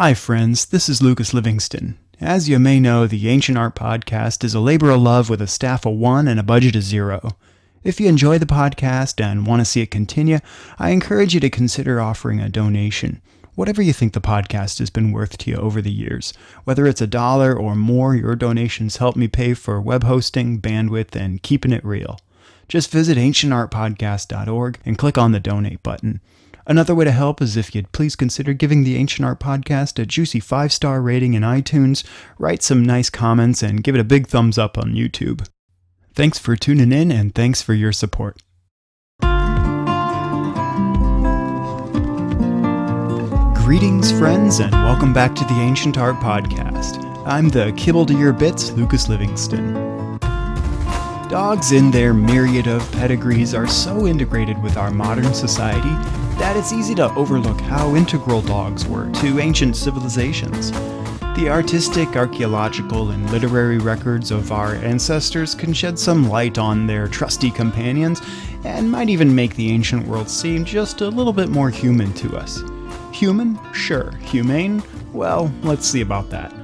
Hi, friends, this is Lucas Livingston. As you may know, the Ancient Art Podcast is a labor of love with a staff of one and a budget of zero. If you enjoy the podcast and want to see it continue, I encourage you to consider offering a donation. Whatever you think the podcast has been worth to you over the years, whether it's a dollar or more, your donations help me pay for web hosting, bandwidth, and keeping it real. Just visit ancientartpodcast.org and click on the donate button. Another way to help is if you'd please consider giving the Ancient Art Podcast a juicy five star rating in iTunes, write some nice comments, and give it a big thumbs up on YouTube. Thanks for tuning in and thanks for your support. Greetings, friends, and welcome back to the Ancient Art Podcast. I'm the kibble to your bits, Lucas Livingston. Dogs, in their myriad of pedigrees, are so integrated with our modern society that it's easy to overlook how integral dogs were to ancient civilizations. The artistic, archaeological, and literary records of our ancestors can shed some light on their trusty companions and might even make the ancient world seem just a little bit more human to us. Human? Sure. Humane? Well, let's see about that.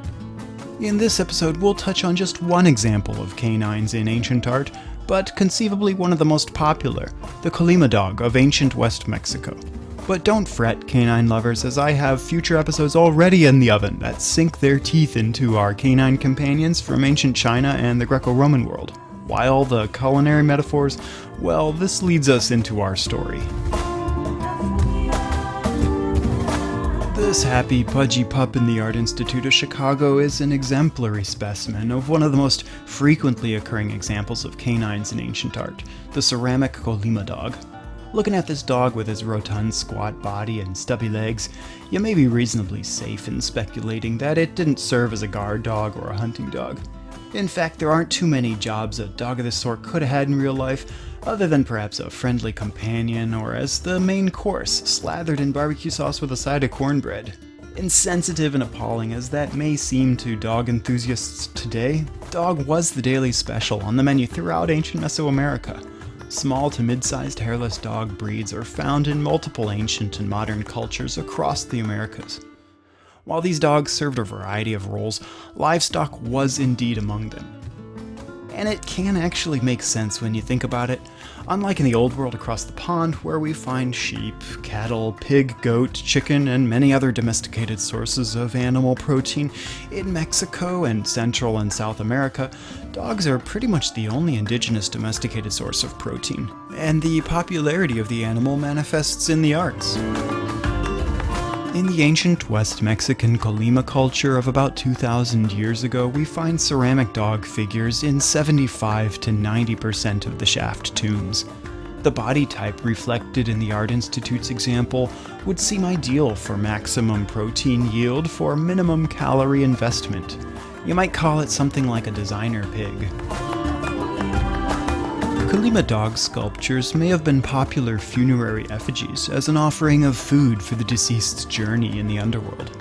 In this episode, we'll touch on just one example of canines in ancient art, but conceivably one of the most popular, the Colima dog of ancient West Mexico. But don't fret, canine lovers, as I have future episodes already in the oven that sink their teeth into our canine companions from ancient China and the Greco Roman world. While the culinary metaphors, well, this leads us into our story. This happy, pudgy pup in the Art Institute of Chicago is an exemplary specimen of one of the most frequently occurring examples of canines in ancient art, the ceramic Colima dog. Looking at this dog with his rotund, squat body and stubby legs, you may be reasonably safe in speculating that it didn't serve as a guard dog or a hunting dog. In fact, there aren't too many jobs a dog of this sort could have had in real life, other than perhaps a friendly companion or as the main course, slathered in barbecue sauce with a side of cornbread. Insensitive and appalling as that may seem to dog enthusiasts today, dog was the daily special on the menu throughout ancient Mesoamerica. Small to mid sized hairless dog breeds are found in multiple ancient and modern cultures across the Americas. While these dogs served a variety of roles, livestock was indeed among them. And it can actually make sense when you think about it. Unlike in the old world across the pond, where we find sheep, cattle, pig, goat, chicken, and many other domesticated sources of animal protein, in Mexico and Central and South America, dogs are pretty much the only indigenous domesticated source of protein. And the popularity of the animal manifests in the arts. In the ancient West Mexican Colima culture of about 2,000 years ago, we find ceramic dog figures in 75 to 90% of the shaft tombs. The body type reflected in the Art Institute's example would seem ideal for maximum protein yield for minimum calorie investment. You might call it something like a designer pig. Colima dog sculptures may have been popular funerary effigies as an offering of food for the deceased's journey in the underworld.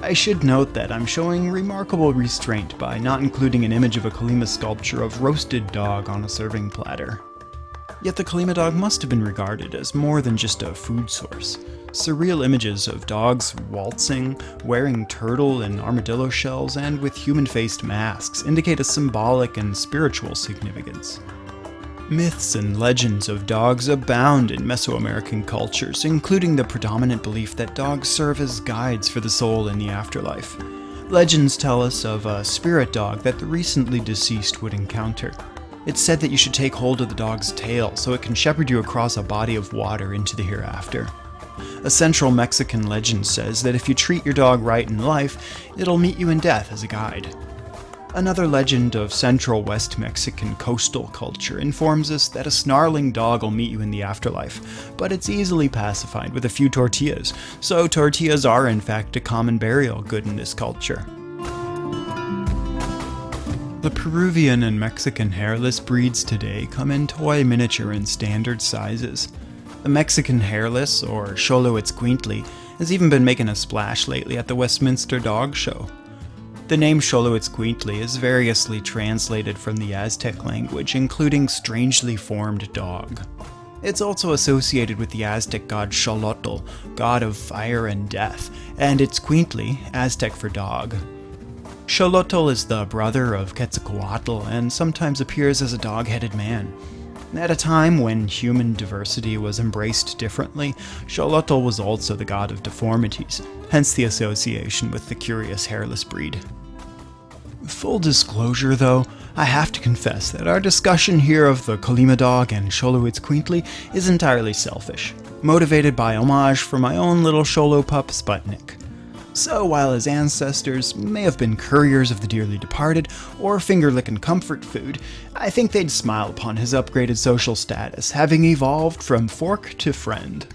I should note that I'm showing remarkable restraint by not including an image of a Colima sculpture of roasted dog on a serving platter. Yet the Colima dog must have been regarded as more than just a food source. Surreal images of dogs waltzing, wearing turtle and armadillo shells, and with human faced masks indicate a symbolic and spiritual significance. Myths and legends of dogs abound in Mesoamerican cultures, including the predominant belief that dogs serve as guides for the soul in the afterlife. Legends tell us of a spirit dog that the recently deceased would encounter. It's said that you should take hold of the dog's tail so it can shepherd you across a body of water into the hereafter. A central Mexican legend says that if you treat your dog right in life, it'll meet you in death as a guide. Another legend of central West Mexican coastal culture informs us that a snarling dog will meet you in the afterlife, but it's easily pacified with a few tortillas, so tortillas are in fact a common burial good in this culture. The Peruvian and Mexican hairless breeds today come in toy, miniature, and standard sizes. The Mexican hairless, or Xoloitzcuintli, has even been making a splash lately at the Westminster Dog Show. The name Xoloitzcuintli is variously translated from the Aztec language, including strangely formed dog. It's also associated with the Aztec god Xolotl, god of fire and death, and itzcuintli Aztec for dog. Xolotl is the brother of Quetzalcoatl and sometimes appears as a dog headed man. At a time when human diversity was embraced differently, Xolotl was also the god of deformities, hence the association with the curious hairless breed. Full disclosure, though, I have to confess that our discussion here of the Colima dog and Sholowitz Xoloitzcuintli is entirely selfish, motivated by homage for my own little Xolo pup Sputnik. So, while his ancestors may have been couriers of the dearly departed or finger licking comfort food, I think they'd smile upon his upgraded social status, having evolved from fork to friend.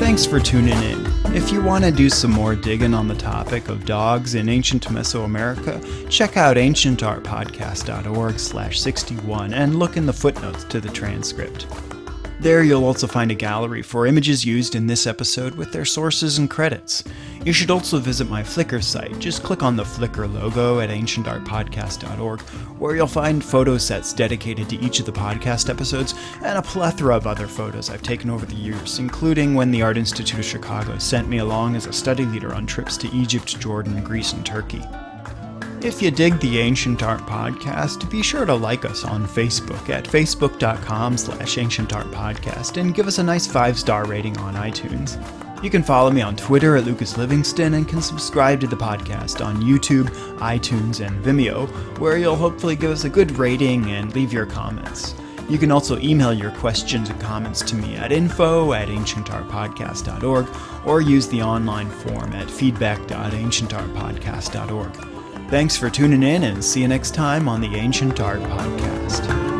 Thanks for tuning in. If you want to do some more digging on the topic of dogs in ancient Mesoamerica, check out ancientartpodcast.org slash 61 and look in the footnotes to the transcript. There you'll also find a gallery for images used in this episode with their sources and credits. You should also visit my Flickr site. Just click on the Flickr logo at ancientartpodcast.org, where you'll find photo sets dedicated to each of the podcast episodes and a plethora of other photos I've taken over the years, including when the Art Institute of Chicago sent me along as a study leader on trips to Egypt, Jordan, Greece, and Turkey. If you dig the Ancient Art Podcast, be sure to like us on Facebook at facebook.com slash ancientartpodcast and give us a nice five-star rating on iTunes. You can follow me on Twitter at Lucas Livingston and can subscribe to the podcast on YouTube, iTunes, and Vimeo, where you'll hopefully give us a good rating and leave your comments. You can also email your questions and comments to me at info at ancientartpodcast.org or use the online form at feedback.ancientartpodcast.org. Thanks for tuning in and see you next time on the Ancient Art Podcast.